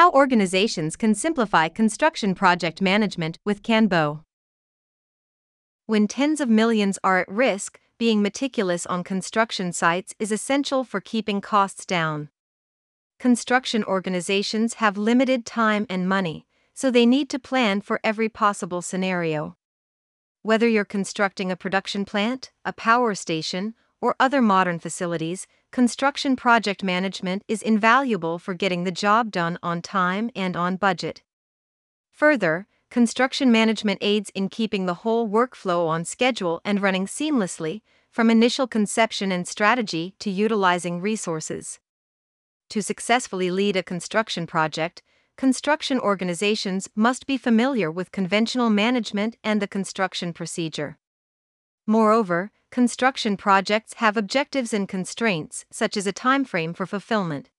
How organizations can simplify construction project management with KanBo. When tens of millions are at risk, being meticulous on construction sites is essential for keeping costs down. Construction organizations have limited time and money, so they need to plan for every possible scenario. Whether you're constructing a production plant, a power station, or other modern facilities, construction project management is invaluable for getting the job done on time and on budget. Further, construction management aids in keeping the whole workflow on schedule and running seamlessly, from initial conception and strategy to utilizing resources. To successfully lead a construction project, construction organizations must be familiar with conventional management and the construction procedure. Moreover, construction projects have objectives and constraints, such as a timeframe for fulfillment.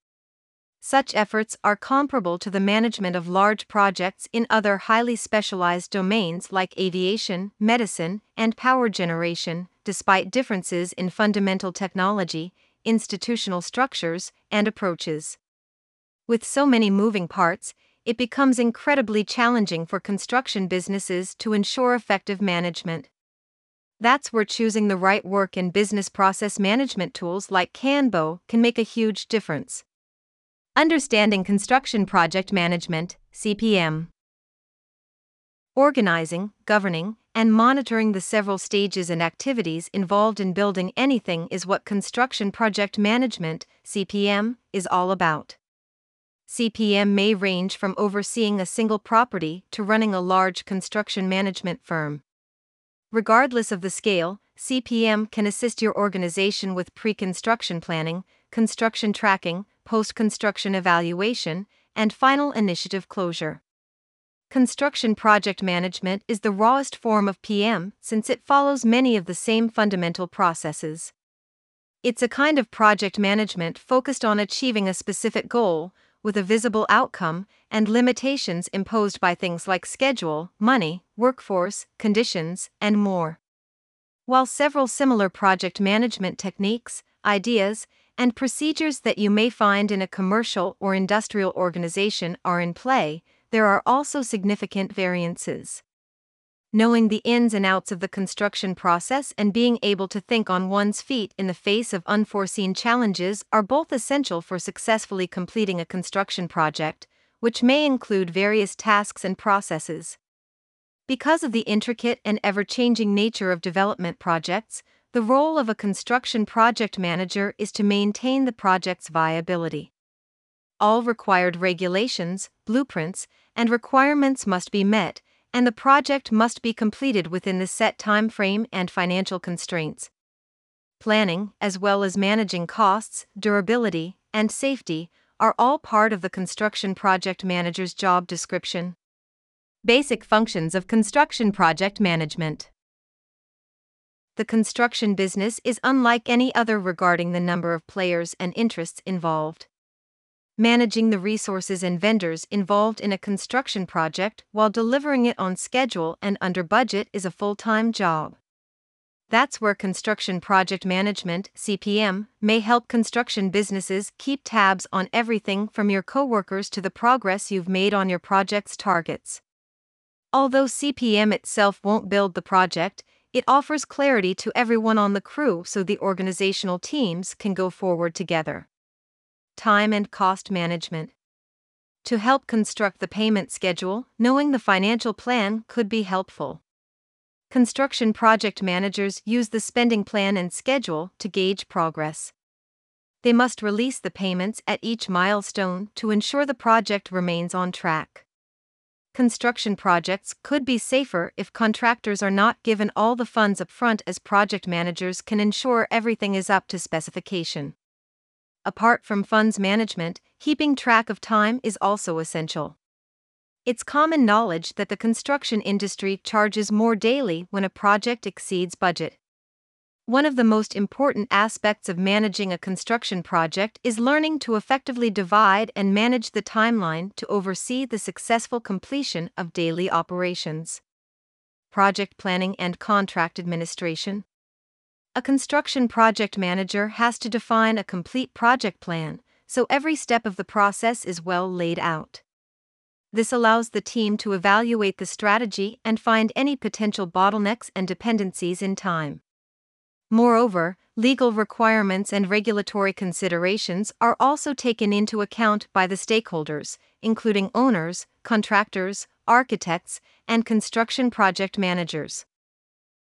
Such efforts are comparable to the management of large projects in other highly specialized domains like aviation, medicine, and power generation, despite differences in fundamental technology, institutional structures, and approaches. With so many moving parts, it becomes incredibly challenging for construction businesses to ensure effective management. That's where choosing the right work and business process management tools like KanBo can make a huge difference. Understanding Construction Project Management, CPM. Organizing, governing, and monitoring the several stages and activities involved in building anything is what Construction Project Management, CPM, is all about. CPM may range from overseeing a single property to running a large construction management firm. Regardless of the scale, CPM can assist your organization with pre construction planning, construction tracking, post construction evaluation, and final initiative closure. Construction project management is the rawest form of PM since it follows many of the same fundamental processes. It's a kind of project management focused on achieving a specific goal, with a visible outcome and limitations imposed by things like schedule, money, workforce, conditions, and more. While several similar project management techniques, ideas, and procedures that you may find in a commercial or industrial organization are in play, there are also significant variances knowing the ins and outs of the construction process and being able to think on one's feet in the face of unforeseen challenges are both essential for successfully completing a construction project, which may include various tasks and processes. Because of the intricate and ever changing nature of development projects, the role of a construction project manager is to maintain the project's viability. All required regulations, blueprints, and requirements must be met and the project must be completed within the set time frame and financial constraints. Planning, as well as managing costs, durability, and safety, are all part of the construction project manager's job description. Basic functions of construction project management. The construction business is unlike any other regarding the number of players and interests involved managing the resources and vendors involved in a construction project while delivering it on schedule and under budget is a full time job. That's where Construction Project Management, CPM, may help construction businesses keep tabs on everything from your coworkers to the progress you've made on your project's targets. Although CPM itself won't build the project, it offers clarity to everyone on the crew so the organizational teams can go forward together time and cost management. To help construct the payment schedule, knowing the financial plan could be helpful. Construction project managers use the spending plan and schedule to gauge progress. They must release the payments at each milestone to ensure the project remains on track. Construction projects could be safer if contractors are not given all the funds upfront, as project managers can ensure everything is up to specification. Apart from funds management, keeping track of time is also essential. It's common knowledge that the construction industry charges more daily when a project exceeds budget. One of the most important aspects of managing a construction project is learning to effectively divide and manage the timeline to oversee the successful completion of daily operations. Project planning and contract administration. A construction project manager has to define a complete project plan, so every step of the process is well laid out. This allows the team to evaluate the strategy and find any potential bottlenecks and dependencies in time. Moreover, legal requirements and regulatory considerations are also taken into account by the stakeholders, including owners, contractors, architects, and construction project managers.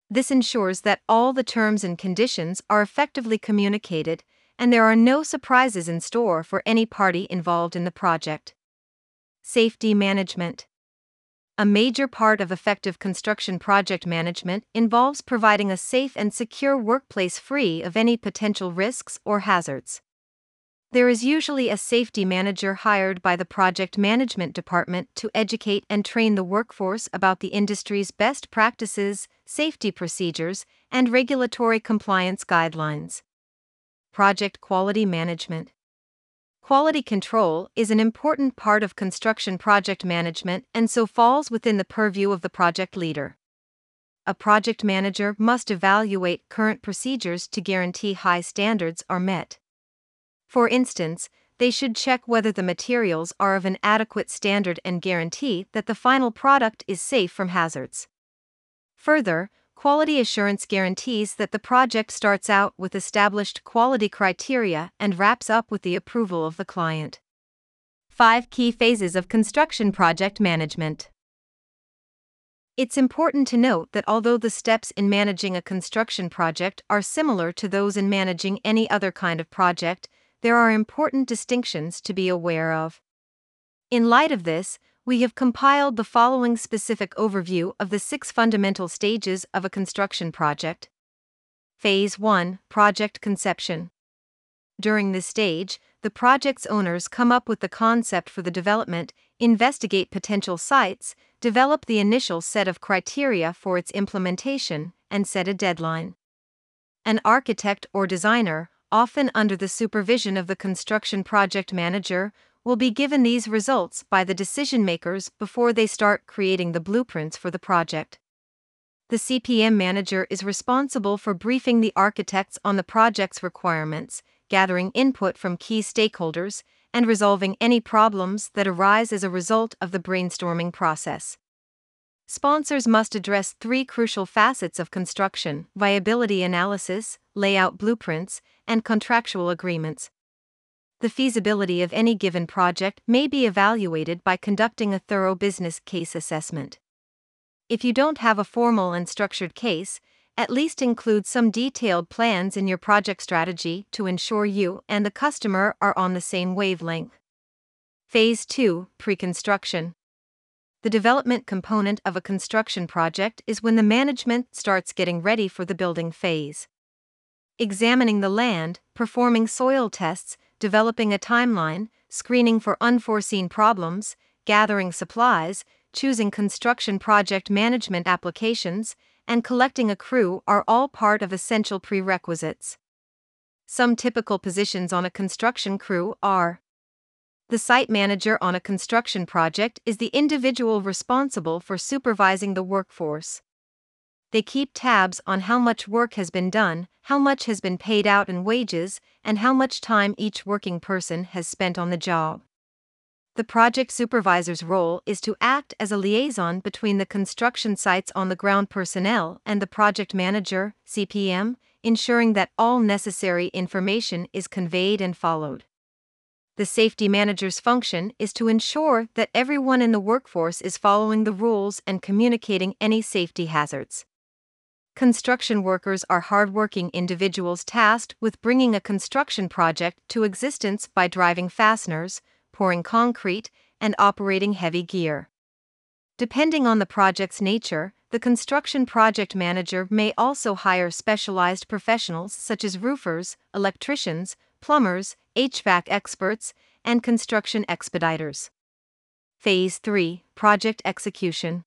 This ensures that all the terms and conditions are effectively communicated and there are no surprises in store for any party involved in the project. Safety Management a major part of effective construction project management involves providing a safe and secure workplace free of any potential risks or hazards. There is usually a safety manager hired by the project management department to educate and train the workforce about the industry's best practices, safety procedures, and regulatory compliance guidelines. Project Quality Management Quality control is an important part of construction project management and so falls within the purview of the project leader. A project manager must evaluate current procedures to guarantee high standards are met. For instance, they should check whether the materials are of an adequate standard and guarantee that the final product is safe from hazards. Further, quality assurance guarantees that the project starts out with established quality criteria and wraps up with the approval of the client. 5 Key Phases of Construction Project Management It's important to note that although the steps in managing a construction project are similar to those in managing any other kind of project, there are important distinctions to be aware of. In light of this, we have compiled the following specific overview of the six fundamental stages of a construction project. Phase 1 Project Conception. During this stage, the project's owners come up with the concept for the development, investigate potential sites, develop the initial set of criteria for its implementation, and set a deadline. An architect or designer, often under the supervision of the construction project manager, will be given these results by the decision makers before they start creating the blueprints for the project. The CPM manager is responsible for briefing the architects on the project's requirements, gathering input from key stakeholders, and resolving any problems that arise as a result of the brainstorming process. Sponsors must address three crucial facets of construction viability analysis, layout blueprints, and contractual agreements. The feasibility of any given project may be evaluated by conducting a thorough business case assessment. If you don't have a formal and structured case, at least include some detailed plans in your project strategy to ensure you and the customer are on the same wavelength. Phase 2 Pre construction. The development component of a construction project is when the management starts getting ready for the building phase. Examining the land, performing soil tests, developing a timeline, screening for unforeseen problems, gathering supplies, choosing construction project management applications, and collecting a crew are all part of essential prerequisites. Some typical positions on a construction crew are The site manager on a construction project is the individual responsible for supervising the workforce. They keep tabs on how much work has been done, how much has been paid out in wages, and how much time each working person has spent on the job. The project supervisor's role is to act as a liaison between the construction site's on the ground personnel and the project manager, CPM, ensuring that all necessary information is conveyed and followed. The safety manager's function is to ensure that everyone in the workforce is following the rules and communicating any safety hazards. Construction workers are hardworking individuals tasked with bringing a construction project to existence by driving fasteners, pouring concrete, and operating heavy gear. Depending on the project's nature, the construction project manager may also hire specialized professionals such as roofers, electricians, plumbers, HVAC experts, and construction expediters. Phase 3 Project Execution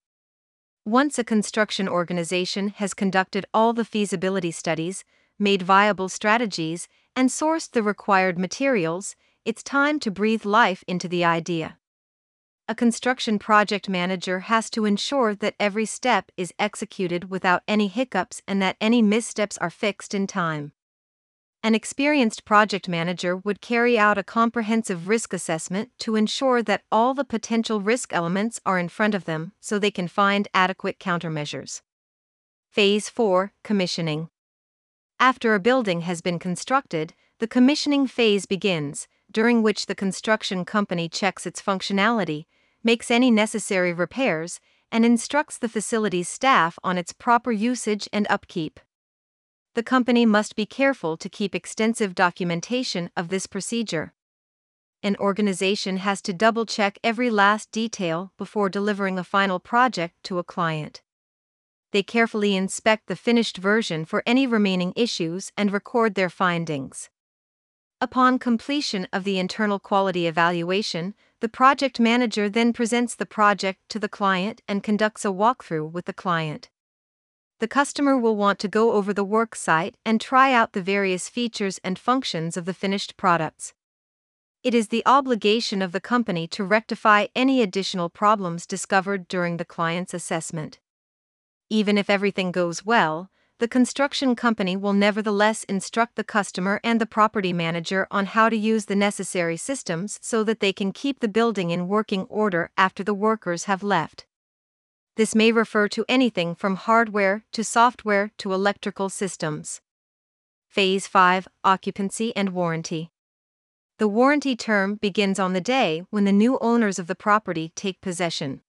once a construction organization has conducted all the feasibility studies, made viable strategies, and sourced the required materials, it's time to breathe life into the idea. A construction project manager has to ensure that every step is executed without any hiccups and that any missteps are fixed in time. An experienced project manager would carry out a comprehensive risk assessment to ensure that all the potential risk elements are in front of them so they can find adequate countermeasures. Phase 4 Commissioning After a building has been constructed, the commissioning phase begins, during which the construction company checks its functionality, makes any necessary repairs, and instructs the facility's staff on its proper usage and upkeep the company must be careful to keep extensive documentation of this procedure. An organization has to double check every last detail before delivering a final project to a client. They carefully inspect the finished version for any remaining issues and record their findings. Upon completion of the internal quality evaluation, the project manager then presents the project to the client and conducts a walkthrough with the client the customer will want to go over the work site and try out the various features and functions of the finished products. It is the obligation of the company to rectify any additional problems discovered during the client's assessment. Even if everything goes well, the construction company will nevertheless instruct the customer and the property manager on how to use the necessary systems so that they can keep the building in working order after the workers have left. This may refer to anything from hardware to software to electrical systems. Phase 5 Occupancy and Warranty. The warranty term begins on the day when the new owners of the property take possession.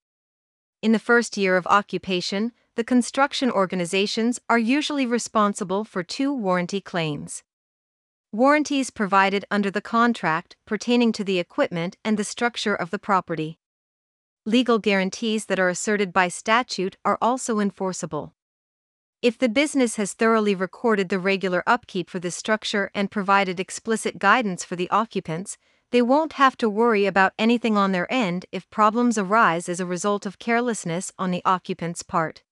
In the first year of occupation, the construction organizations are usually responsible for two warranty claims. Warranties provided under the contract pertaining to the equipment and the structure of the property legal guarantees that are asserted by statute are also enforceable. If the business has thoroughly recorded the regular upkeep for the structure and provided explicit guidance for the occupants, they won't have to worry about anything on their end if problems arise as a result of carelessness on the occupant's part.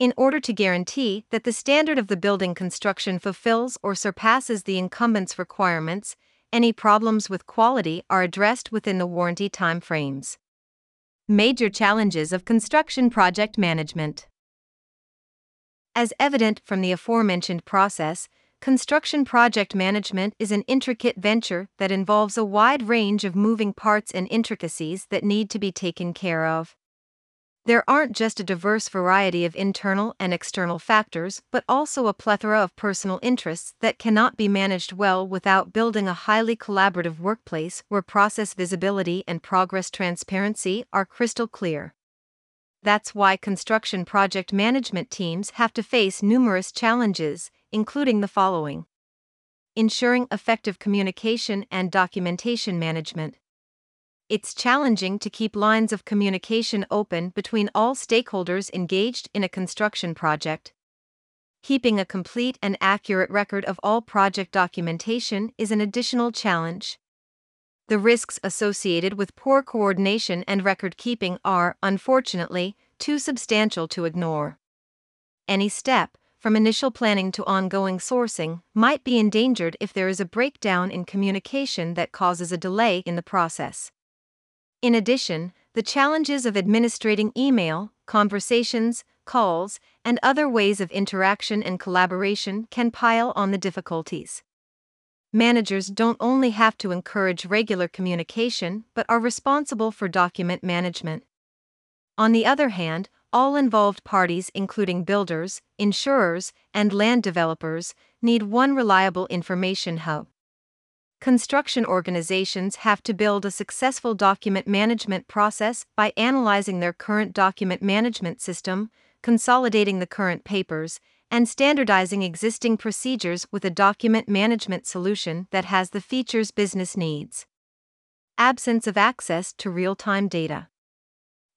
In order to guarantee that the standard of the building construction fulfills or surpasses the incumbent's requirements, any problems with quality are addressed within the warranty time frames. Major challenges of construction project management. As evident from the aforementioned process, construction project management is an intricate venture that involves a wide range of moving parts and intricacies that need to be taken care of. There aren't just a diverse variety of internal and external factors, but also a plethora of personal interests that cannot be managed well without building a highly collaborative workplace where process visibility and progress transparency are crystal clear. That's why construction project management teams have to face numerous challenges, including the following ensuring effective communication and documentation management it's challenging to keep lines of communication open between all stakeholders engaged in a construction project. Keeping a complete and accurate record of all project documentation is an additional challenge. The risks associated with poor coordination and record keeping are, unfortunately, too substantial to ignore. Any step, from initial planning to ongoing sourcing, might be endangered if there is a breakdown in communication that causes a delay in the process. In addition, the challenges of administrating email, conversations, calls, and other ways of interaction and collaboration can pile on the difficulties. Managers don't only have to encourage regular communication but are responsible for document management. On the other hand, all involved parties, including builders, insurers, and land developers, need one reliable information hub. Construction organizations have to build a successful document management process by analyzing their current document management system, consolidating the current papers, and standardizing existing procedures with a document management solution that has the features business needs. Absence of access to real time data.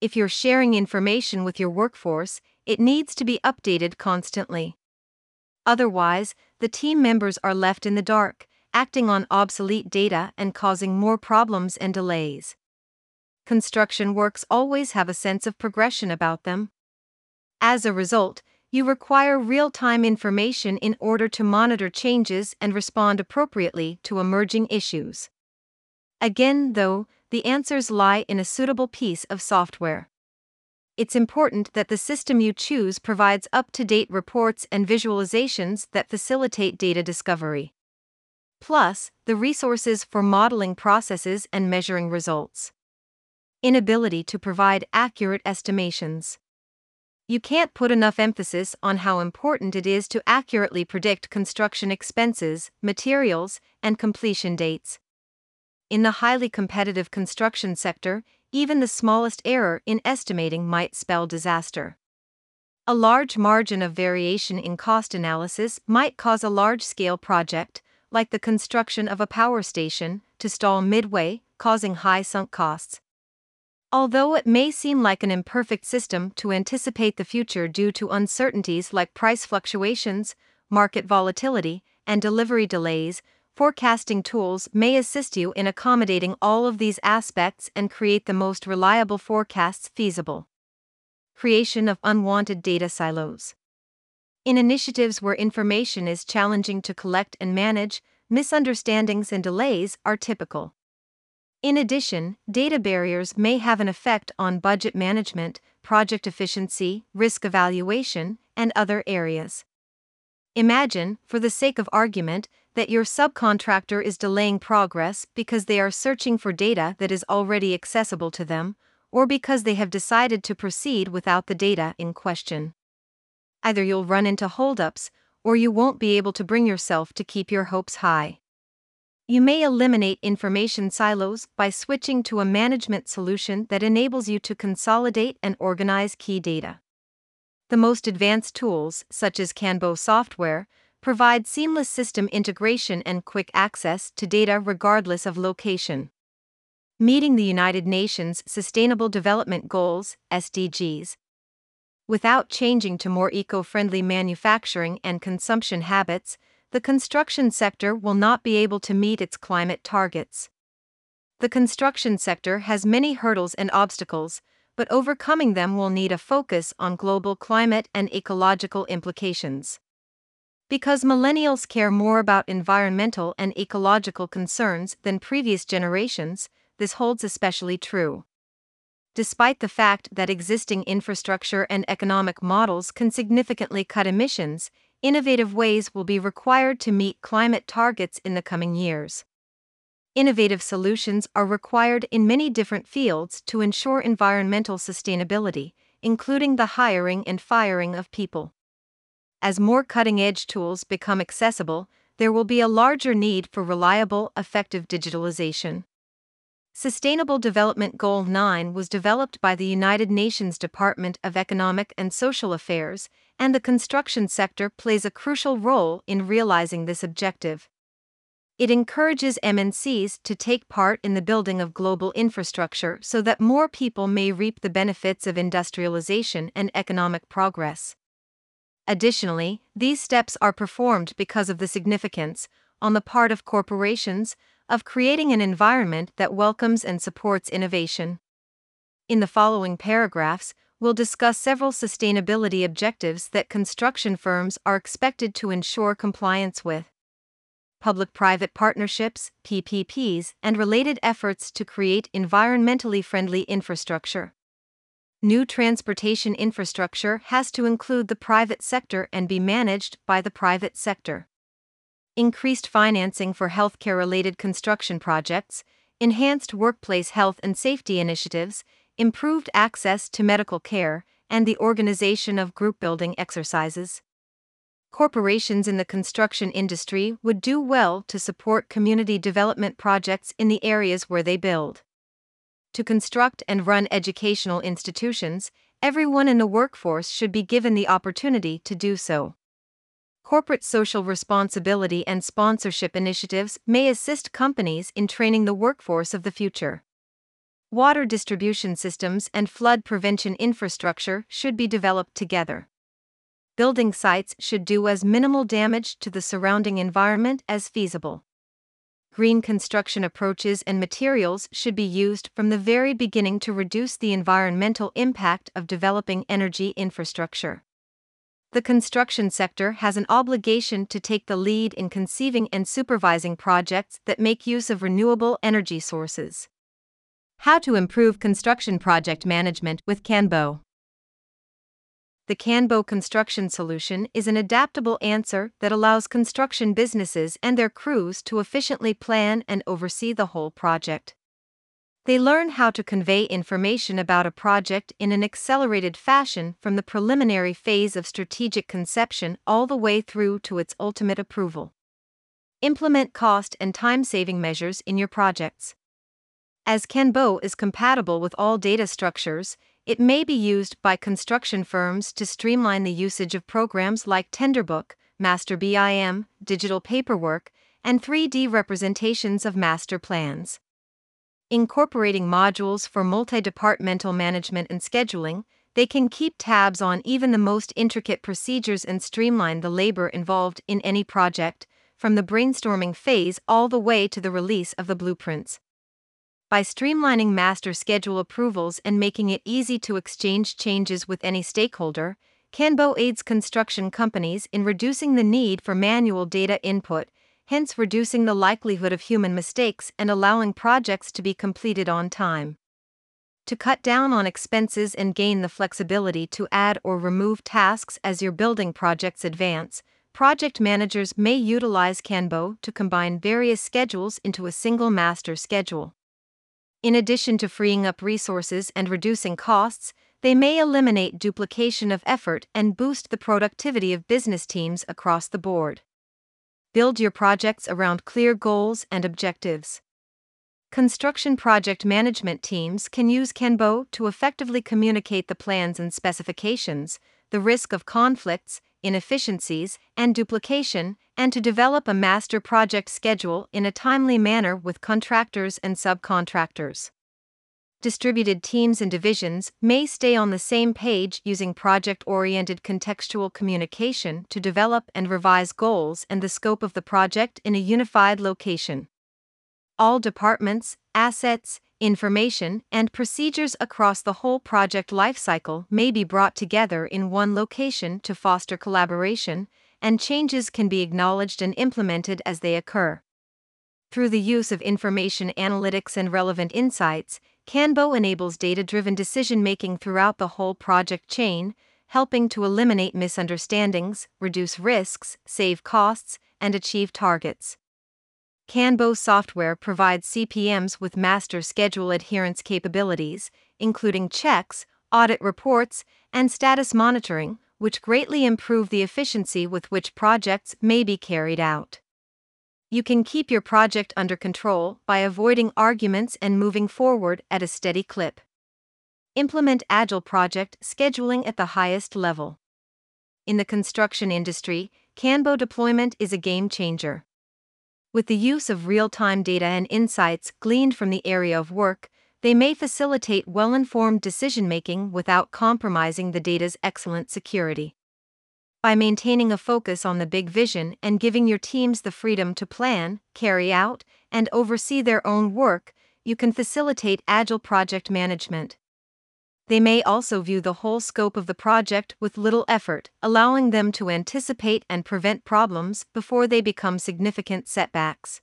If you're sharing information with your workforce, it needs to be updated constantly. Otherwise, the team members are left in the dark acting on obsolete data and causing more problems and delays. Construction works always have a sense of progression about them. As a result, you require real time information in order to monitor changes and respond appropriately to emerging issues. Again, though, the answers lie in a suitable piece of software. It's important that the system you choose provides up to date reports and visualizations that facilitate data discovery. Plus, the resources for modeling processes and measuring results. Inability to provide accurate estimations. You can't put enough emphasis on how important it is to accurately predict construction expenses, materials, and completion dates. In the highly competitive construction sector, even the smallest error in estimating might spell disaster. A large margin of variation in cost analysis might cause a large scale project, like the construction of a power station, to stall midway, causing high sunk costs. Although it may seem like an imperfect system to anticipate the future due to uncertainties like price fluctuations, market volatility, and delivery delays, forecasting tools may assist you in accommodating all of these aspects and create the most reliable forecasts feasible. Creation of unwanted data silos. In initiatives where information is challenging to collect and manage, misunderstandings and delays are typical. In addition, data barriers may have an effect on budget management, project efficiency, risk evaluation, and other areas. Imagine, for the sake of argument, that your subcontractor is delaying progress because they are searching for data that is already accessible to them, or because they have decided to proceed without the data in question. Either you'll run into holdups, or you won't be able to bring yourself to keep your hopes high. You may eliminate information silos by switching to a management solution that enables you to consolidate and organize key data. The most advanced tools, such as KanBo software, provide seamless system integration and quick access to data regardless of location. Meeting the United Nations Sustainable Development Goals, SDGs. Without changing to more eco friendly manufacturing and consumption habits, the construction sector will not be able to meet its climate targets. The construction sector has many hurdles and obstacles, but overcoming them will need a focus on global climate and ecological implications. Because millennials care more about environmental and ecological concerns than previous generations, this holds especially true. Despite the fact that existing infrastructure and economic models can significantly cut emissions, innovative ways will be required to meet climate targets in the coming years. Innovative solutions are required in many different fields to ensure environmental sustainability, including the hiring and firing of people. As more cutting edge tools become accessible, there will be a larger need for reliable, effective digitalization. Sustainable Development Goal 9 was developed by the United Nations Department of Economic and Social Affairs, and the construction sector plays a crucial role in realizing this objective. It encourages MNCs to take part in the building of global infrastructure so that more people may reap the benefits of industrialization and economic progress. Additionally, these steps are performed because of the significance, on the part of corporations, of creating an environment that welcomes and supports innovation. In the following paragraphs, we'll discuss several sustainability objectives that construction firms are expected to ensure compliance with. Public private partnerships, PPPs, and related efforts to create environmentally friendly infrastructure. New transportation infrastructure has to include the private sector and be managed by the private sector increased financing for healthcare related construction projects, enhanced workplace health and safety initiatives, improved access to medical care, and the organization of group building exercises. Corporations in the construction industry would do well to support community development projects in the areas where they build. To construct and run educational institutions, everyone in the workforce should be given the opportunity to do so. Corporate social responsibility and sponsorship initiatives may assist companies in training the workforce of the future. Water distribution systems and flood prevention infrastructure should be developed together. Building sites should do as minimal damage to the surrounding environment as feasible. Green construction approaches and materials should be used from the very beginning to reduce the environmental impact of developing energy infrastructure the construction sector has an obligation to take the lead in conceiving and supervising projects that make use of renewable energy sources. How to improve construction project management with KanBo. the KanBo construction solution is an adaptable answer that allows construction businesses and their crews to efficiently plan and oversee the whole project. They learn how to convey information about a project in an accelerated fashion from the preliminary phase of strategic conception all the way through to its ultimate approval. Implement cost and time saving measures in your projects. As KanBo is compatible with all data structures, it may be used by construction firms to streamline the usage of programs like Tenderbook, Master BIM, digital paperwork, and 3D representations of master plans. Incorporating modules for multi departmental management and scheduling, they can keep tabs on even the most intricate procedures and streamline the labor involved in any project, from the brainstorming phase all the way to the release of the blueprints. By streamlining master schedule approvals and making it easy to exchange changes with any stakeholder, KanBo aids construction companies in reducing the need for manual data input, hence reducing the likelihood of human mistakes and allowing projects to be completed on time. To cut down on expenses and gain the flexibility to add or remove tasks as your building projects advance, project managers may utilize KanBo to combine various schedules into a single master schedule. In addition to freeing up resources and reducing costs, they may eliminate duplication of effort and boost the productivity of business teams across the board. Build your projects around clear goals and objectives. Construction project management teams can use KanBo to effectively communicate the plans and specifications, the risk of conflicts, inefficiencies, and duplication, and to develop a master project schedule in a timely manner with contractors and subcontractors. Distributed teams and divisions may stay on the same page using project oriented contextual communication to develop and revise goals and the scope of the project in a unified location. All departments, assets, information, and procedures across the whole project lifecycle may be brought together in one location to foster collaboration, and changes can be acknowledged and implemented as they occur. Through the use of information analytics and relevant insights, KanBo enables data driven decision making throughout the whole project chain, helping to eliminate misunderstandings, reduce risks, save costs, and achieve targets. KanBo software provides CPMs with master schedule adherence capabilities, including checks, audit reports, and status monitoring, which greatly improve the efficiency with which projects may be carried out. You can keep your project under control by avoiding arguments and moving forward at a steady clip. Implement Agile project scheduling at the highest level. In the construction industry, KanBo deployment is a game changer. With the use of real time data and insights gleaned from the area of work, they may facilitate well informed decision making without compromising the data's excellent security. By maintaining a focus on the big vision and giving your teams the freedom to plan, carry out, and oversee their own work, you can facilitate agile project management. They may also view the whole scope of the project with little effort, allowing them to anticipate and prevent problems before they become significant setbacks.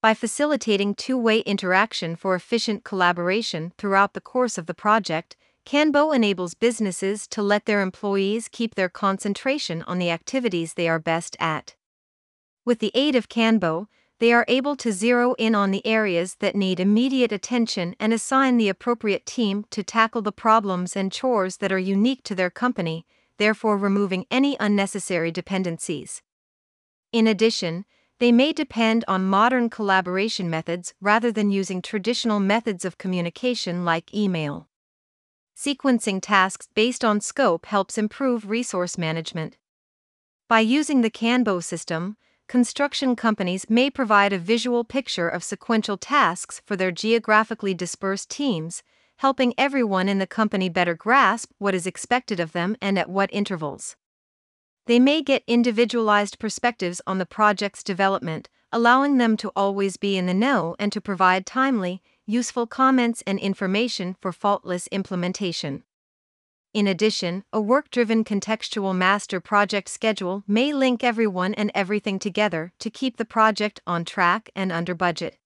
By facilitating two way interaction for efficient collaboration throughout the course of the project, KanBo enables businesses to let their employees keep their concentration on the activities they are best at. With the aid of KanBo, they are able to zero in on the areas that need immediate attention and assign the appropriate team to tackle the problems and chores that are unique to their company, therefore removing any unnecessary dependencies. In addition, they may depend on modern collaboration methods rather than using traditional methods of communication like email. Sequencing tasks based on scope helps improve resource management. By using the KanBo system, construction companies may provide a visual picture of sequential tasks for their geographically dispersed teams, helping everyone in the company better grasp what is expected of them and at what intervals. They may get individualized perspectives on the project's development, allowing them to always be in the know and to provide timely, useful comments and information for faultless implementation. In addition, a work driven contextual master project schedule may link everyone and everything together to keep the project on track and under budget.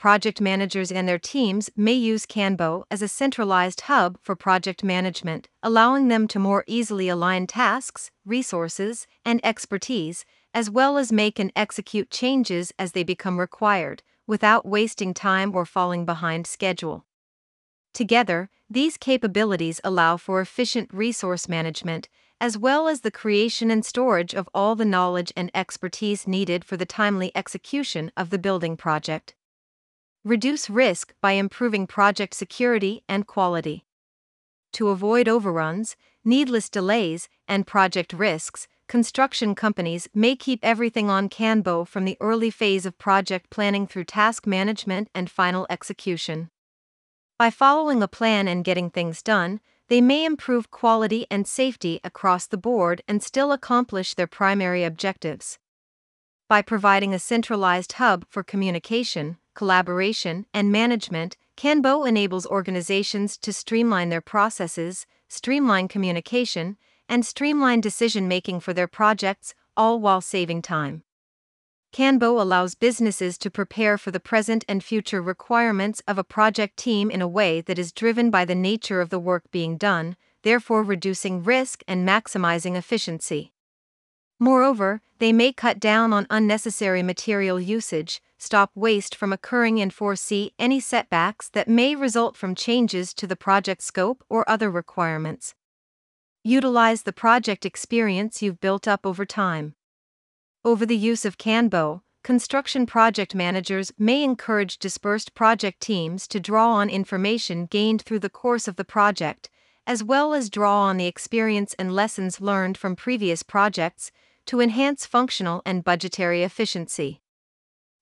project managers and their teams may use KanBo as a centralized hub for project management, allowing them to more easily align tasks, resources, and expertise, as well as make and execute changes as they become required, without wasting time or falling behind schedule. Together, these capabilities allow for efficient resource management, as well as the creation and storage of all the knowledge and expertise needed for the timely execution of the building project. Reduce risk by improving project security and quality. To avoid overruns, needless delays, and project risks, construction companies may keep everything on KanBo from the early phase of project planning through task management and final execution. By following a plan and getting things done, they may improve quality and safety across the board and still accomplish their primary objectives. By providing a centralized hub for communication, collaboration, and management, KanBo enables organizations to streamline their processes, streamline communication, and streamline decision making for their projects, all while saving time. KanBo allows businesses to prepare for the present and future requirements of a project team in a way that is driven by the nature of the work being done, therefore reducing risk and maximizing efficiency. Moreover, they may cut down on unnecessary material usage, stop waste from occurring, and foresee any setbacks that may result from changes to the project scope or other requirements. Utilize the project experience you've built up over time. Over the use of KanBo, construction project managers may encourage dispersed project teams to draw on information gained through the course of the project, as well as draw on the experience and lessons learned from previous projects to enhance functional and budgetary efficiency.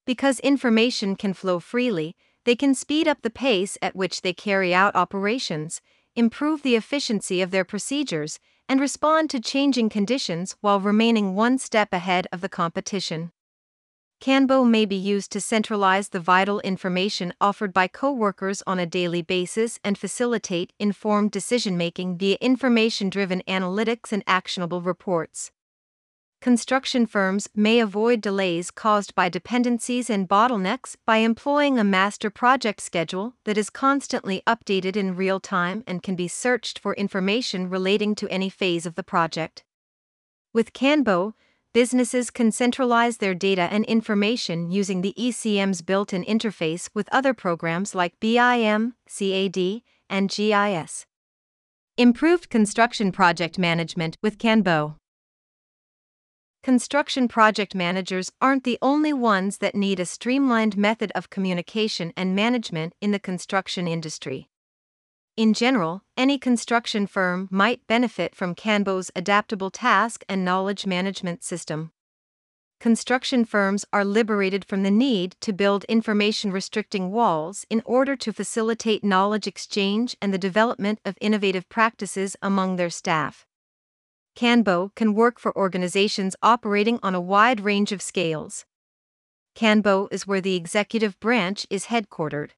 Because information can flow freely, they can speed up the pace at which they carry out operations, improve the efficiency of their procedures, and respond to changing conditions while remaining one step ahead of the competition. KanBo may be used to centralize the vital information offered by coworkers on a daily basis and facilitate informed decision making via information driven analytics and actionable reports construction firms may avoid delays caused by dependencies and bottlenecks by employing a master project schedule that is constantly updated in real time and can be searched for information relating to any phase of the project. With KanBo, businesses can centralize their data and information using the ECM's built in interface with other programs like BIM, CAD, and GIS. Improved construction project management with KanBo. Construction project managers aren't the only ones that need a streamlined method of communication and management in the construction industry. In general, any construction firm might benefit from KanBo's adaptable task and knowledge management system. Construction firms are liberated from the need to build information restricting walls in order to facilitate knowledge exchange and the development of innovative practices among their staff. KanBo can work for organizations operating on a wide range of scales. KanBo is where the executive branch is headquartered.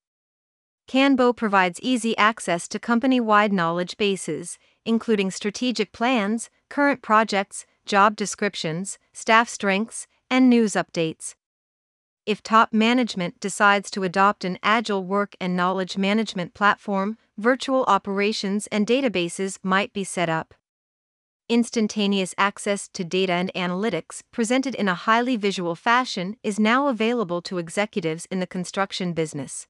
KanBo provides easy access to company wide knowledge bases, including strategic plans, current projects, job descriptions, staff strengths, and news updates. If top management decides to adopt an agile work and knowledge management platform, virtual operations and databases might be set up instantaneous access to data and analytics presented in a highly visual fashion is now available to executives in the construction business.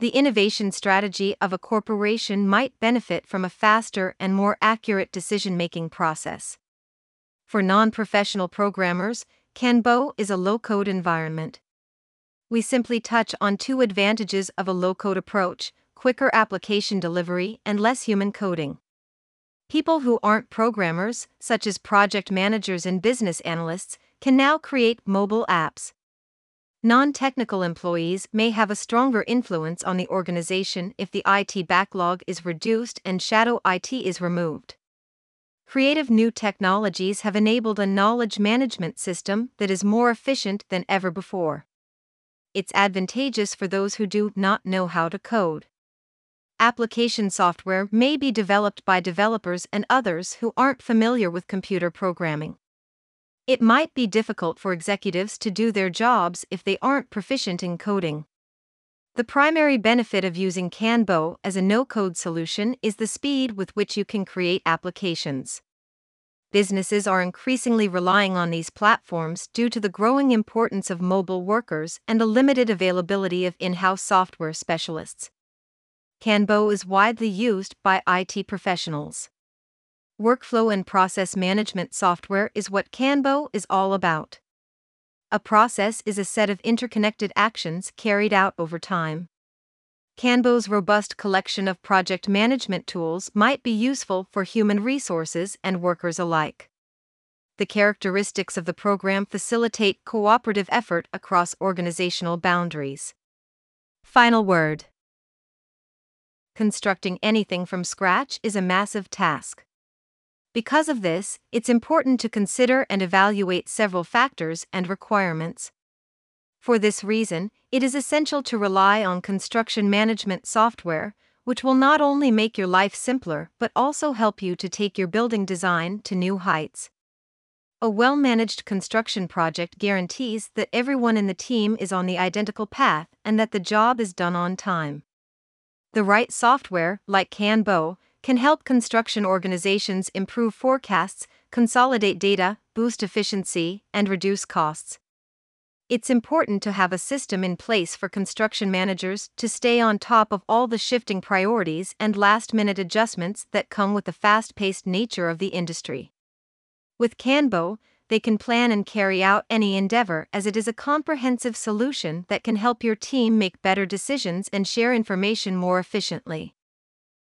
The innovation strategy of a corporation might benefit from a faster and more accurate decision making process. For non professional programmers, KanBo is a low code environment. We simply touch on two advantages of a low code approach quicker application delivery and less human coding. People who aren't programmers, such as project managers and business analysts, can now create mobile apps. Non technical employees may have a stronger influence on the organization if the IT backlog is reduced and shadow IT is removed. Creative new technologies have enabled a knowledge management system that is more efficient than ever before. It's advantageous for those who do not know how to code application software may be developed by developers and others who aren't familiar with computer programming. It might be difficult for executives to do their jobs if they aren't proficient in coding. The primary benefit of using KanBo as a no code solution is the speed with which you can create applications. Businesses are increasingly relying on these platforms due to the growing importance of mobile workers and the limited availability of in house software specialists. KanBo is widely used by IT professionals. Workflow and process management software is what KanBo is all about. A process is a set of interconnected actions carried out over time. KanBo's robust collection of project management tools might be useful for human resources and workers alike. The characteristics of the program facilitate cooperative effort across organizational boundaries. Final word Constructing anything from scratch is a massive task. Because of this, it's important to consider and evaluate several factors and requirements. For this reason, it is essential to rely on construction management software, which will not only make your life simpler but also help you to take your building design to new heights. A well managed construction project guarantees that everyone in the team is on the identical path and that the job is done on time. The right software, like KanBo, can help construction organizations improve forecasts, consolidate data, boost efficiency, and reduce costs. It's important to have a system in place for construction managers to stay on top of all the shifting priorities and last minute adjustments that come with the fast paced nature of the industry. With KanBo, they can plan and carry out any endeavor as it is a comprehensive solution that can help your team make better decisions and share information more efficiently.